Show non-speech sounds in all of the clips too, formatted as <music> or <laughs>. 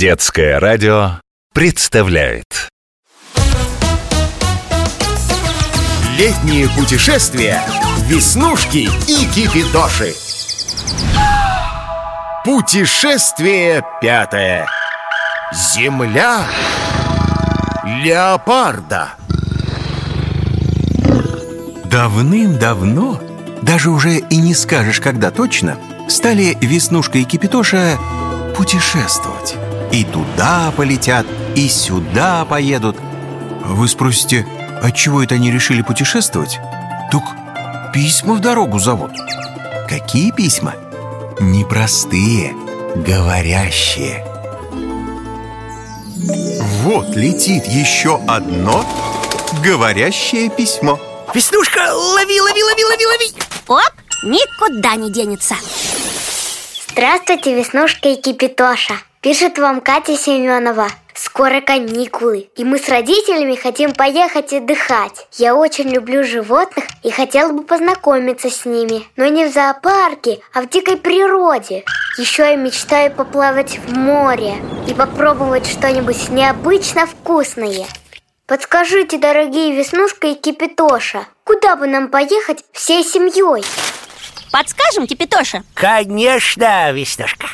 Детское радио представляет. Летние путешествия Веснушки и Кипитоши Путешествие пятое. Земля Леопарда. Давным-давно, даже уже и не скажешь, когда точно, стали Веснушка и Кипитоша путешествовать. И туда полетят, и сюда поедут. Вы спросите, отчего это они решили путешествовать? Так письма в дорогу зовут. Какие письма? Непростые, говорящие. Вот летит еще одно говорящее письмо. Веснушка, лови, лови, лови, лови, лови Оп, никуда не денется Здравствуйте, Веснушка и Кипитоша Пишет вам Катя Семенова Скоро каникулы, и мы с родителями хотим поехать отдыхать. Я очень люблю животных и хотела бы познакомиться с ними, но не в зоопарке, а в дикой природе. Еще я мечтаю поплавать в море и попробовать что-нибудь необычно вкусное. Подскажите, дорогие Веснушка и Кипитоша, куда бы нам поехать всей семьей? Подскажем, Кипитоша? Конечно, Веснушка.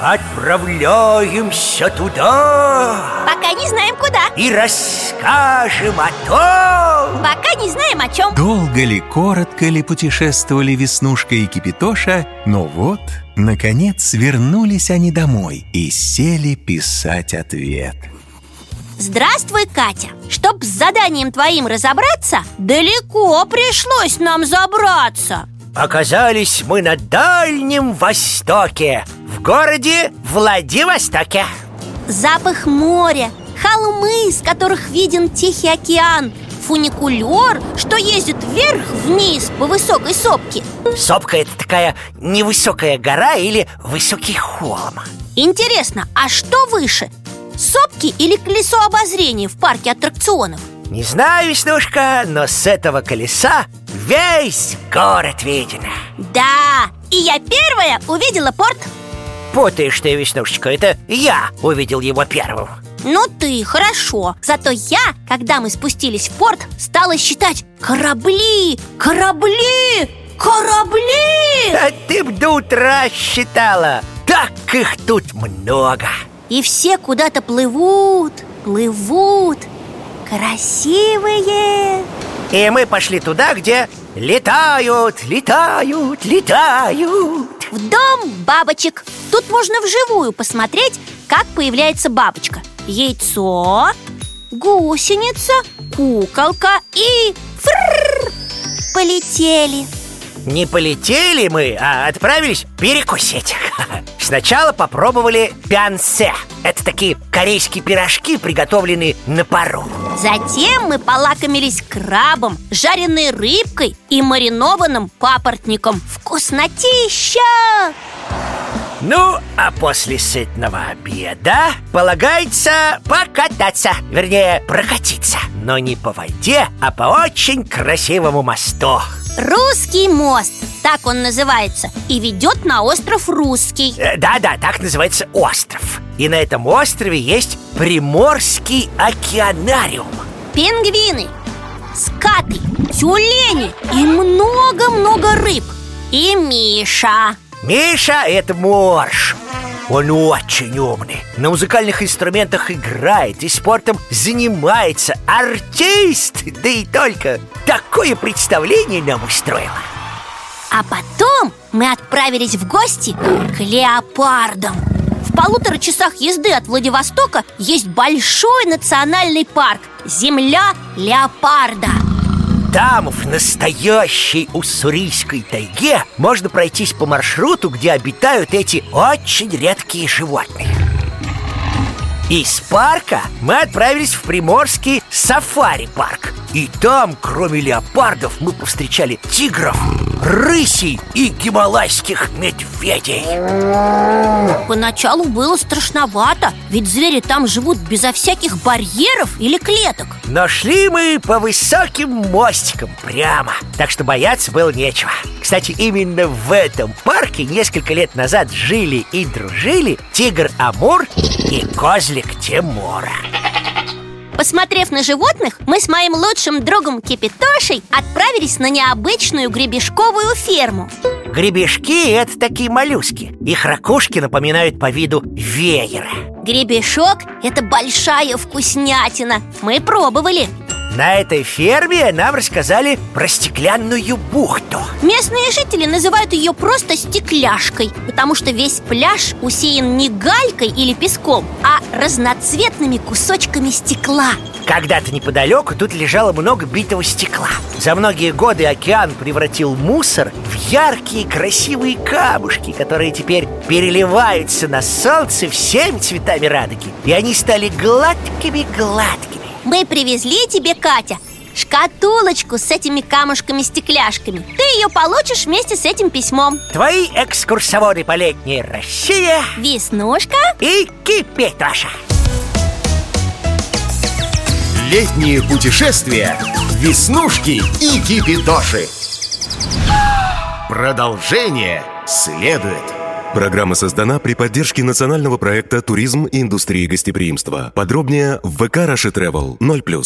Отправляемся туда. Пока не знаем куда. И расскажем о том. Пока не знаем о чем. Долго ли, коротко ли путешествовали Веснушка и Кипитоша, но вот, наконец, вернулись они домой и сели писать ответ. Здравствуй, Катя. Чтоб с заданием твоим разобраться Далеко пришлось нам забраться. Оказались мы на Дальнем Востоке В городе Владивостоке. Запах моря Холмы, с которых виден Тихий океан Фуникулер, что ездит вверх-вниз по высокой сопке. Сопка – это такая невысокая гора или высокий холм? Интересно, а что выше? Сопки или колесо обозрения в парке аттракционов? Не знаю, Веснушка, но с этого колеса весь город виден. Да, и я первая увидела порт. Путаешь ты, Веснушечка, это я увидел его первым. Ну ты, хорошо. Зато я, когда мы спустились в порт, стала считать корабли, корабли, корабли! А ты б до утра считала. Так их тут много И все куда-то плывут, плывут. Красивые. И мы пошли туда, где летают, летают, летают. В дом бабочек. Тут можно вживую посмотреть, как появляется бабочка. Яйцо, гусеница, куколка и фрррр, полетели Не полетели мы, а отправились перекусить. <laughs> Сначала попробовали пянсе. Это такие корейские пирожки, приготовленные на пару. Затем мы полакомились крабом, жареной рыбкой и маринованным папоротником. Вкуснотища! Ну, а после сытного обеда полагается покататься Вернее, прокатиться Но не по воде, а по очень красивому мосту Русский мост, так он называется И ведет на остров Русский. Э, Да-да, так называется остров. И на этом острове есть Приморский океанариум. Пингвины, скаты, тюлени и много-много рыб. И Миша. Миша – это морж Он очень умный. На музыкальных инструментах играет И спортом занимается. Артист, да и только Такое представление нам устроило. А потом мы отправились в гости к леопардам. В полутора часах езды от Владивостока есть большой национальный парк Земля леопарда Там, в настоящей уссурийской тайге Можно пройтись по маршруту, где обитают эти очень редкие животные. Из парка мы отправились в Приморский сафари-парк. И там, кроме леопардов, мы повстречали тигров, рысей и гималайских медведей. Поначалу было страшновато Ведь звери там живут безо всяких барьеров или клеток. Но шли мы по высоким мостикам прямо Так что бояться было нечего. Кстати, именно в этом парке несколько лет назад жили и дружили Тигр Амур и Козлик Тимура Посмотрев на животных, мы с моим лучшим другом Кипитошей отправились на необычную гребешковую ферму. Гребешки – это такие моллюски. Их ракушки напоминают по виду веера. Гребешок – это большая вкуснятина. Мы пробовали На этой ферме нам рассказали про стеклянную бухту. Местные жители называют ее просто стекляшкой Потому что весь пляж усеян не галькой или песком А разноцветными кусочками стекла. Когда-то неподалеку тут лежало много битого стекла. За многие годы океан превратил мусор в яркие красивые камушки Которые теперь переливаются на солнце всеми цветами радуги. И они стали гладкими-гладкими Мы привезли тебе, Катя, шкатулочку с этими камушками-стекляшками. Ты ее получишь вместе с этим письмом. Твои экскурсоводы по летней России. Веснушка. И Кипитоша Летние путешествия Веснушки и Кипитоши Продолжение следует Программа создана при поддержке национального проекта «Туризм и индустрия гостеприимства». Подробнее в ВК «Раши Travel 0+.